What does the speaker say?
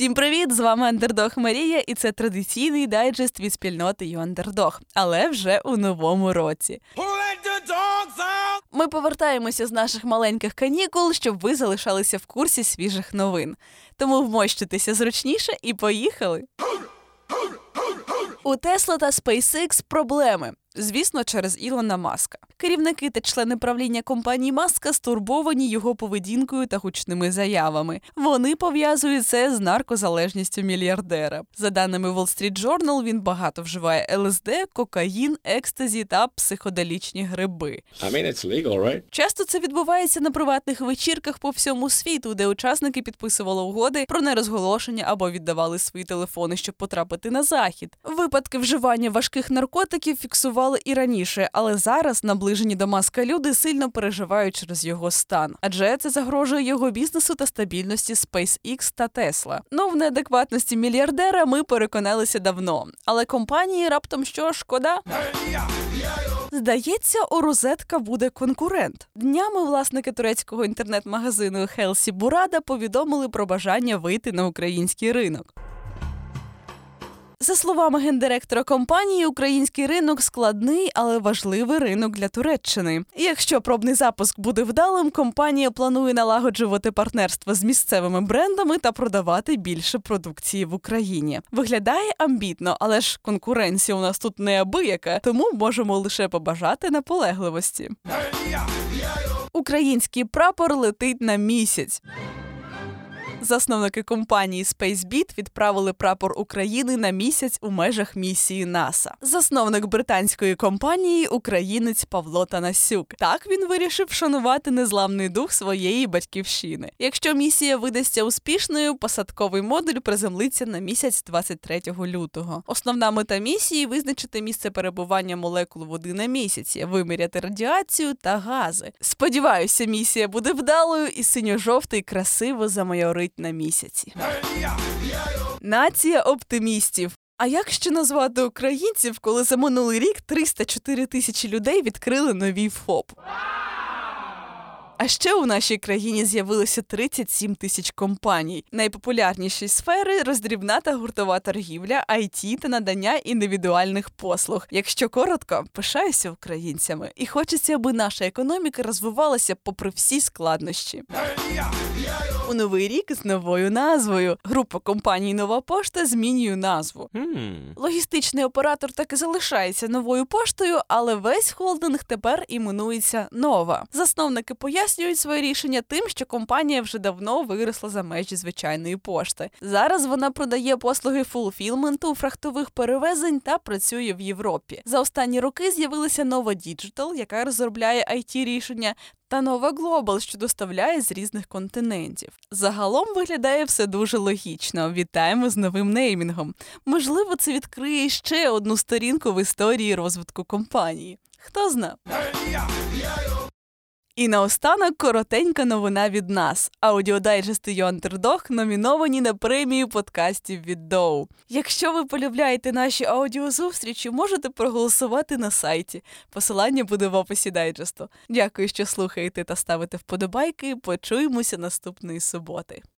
Всім привіт! З вами Андердог Марія, і це традиційний дайджест від спільноти Юандердог, але вже у новому році. Ми повертаємося з наших маленьких канікул, щоб ви залишалися в курсі свіжих новин. Тому вмощуйтеся зручніше і поїхали. У Тесла та SpaceX проблеми. Звісно, через Ілона Маска. Керівники та члени правління компанії Маска стурбовані його поведінкою та гучними заявами. Вони пов'язують це з наркозалежністю мільярдера. За даними Wall Street Journal, він багато вживає ЛСД, кокаїн, екстазі та психоделічні гриби. I mean, it's legal, right? Часто це відбувається на приватних вечірках по всьому світу, де учасники підписували угоди про нерозголошення або віддавали свої телефони, щоб потрапити на захід. Випадки вживання важких наркотиків фіксували і раніше, але зараз наближені до маска люди сильно переживають через його стан, адже це загрожує його бізнесу та стабільності SpaceX та Tesla. Ну в неадекватності мільярдера ми переконалися давно, але компанії раптом що шкода. Здається, у розетка буде конкурент. Днями власники турецького інтернет-магазину Хелсі Бурада повідомили про бажання вийти на український ринок. За словами гендиректора компанії, український ринок складний, але важливий ринок для Туреччини. І Якщо пробний запуск буде вдалим, компанія планує налагоджувати партнерство з місцевими брендами та продавати більше продукції в Україні. Виглядає амбітно, але ж конкуренція у нас тут неабияка, тому можемо лише побажати наполегливості. Український прапор летить на місяць. Засновники компанії SpaceBeat відправили прапор України на місяць у межах місії НАСА. Засновник британської компанії українець Павло Танасюк. Так він вирішив вшанувати незламний дух своєї батьківщини. Якщо місія видасться успішною, посадковий модуль приземлиться на місяць 23 лютого. Основна мета місії визначити місце перебування молекул води на місяці, виміряти радіацію та гази. Сподіваюся, місія буде вдалою і синьо-жовтий красиво замайорить на місяці. Нація оптимістів. А як ще назвати українців, коли за минулий рік 304 тисячі людей відкрили новий ФОП? А ще у нашій країні з'явилося 37 тисяч компаній. Найпопулярніші сфери роздрібна та гуртова торгівля, IT та надання індивідуальних послуг. Якщо коротко, пишаюся українцями, і хочеться, аби наша економіка розвивалася попри всі складнощі. У новий рік з новою назвою. Група компаній Нова пошта змінює назву. Логістичний оператор так і залишається новою поштою, але весь холдинг тепер іменується Нова. Засновники пояснюють своє рішення тим, що компанія вже давно виросла за межі звичайної пошти. Зараз вона продає послуги фулфілменту, фрахтових перевезень та працює в Європі. За останні роки з'явилася Нова Digital, яка розробляє IT рішення. Та нова Глобал, що доставляє з різних континентів. Загалом виглядає все дуже логічно. Вітаємо з новим неймінгом. Можливо, це відкриє ще одну сторінку в історії розвитку компанії. Хто зна? І наостанок коротенька новина від нас. Аудіодайджести Йонтердог номіновані на премію подкастів від Доу. Якщо ви полюбляєте наші аудіозустрічі, можете проголосувати на сайті. Посилання буде в описі дайджесту. Дякую, що слухаєте та ставите вподобайки. Почуємося наступної суботи.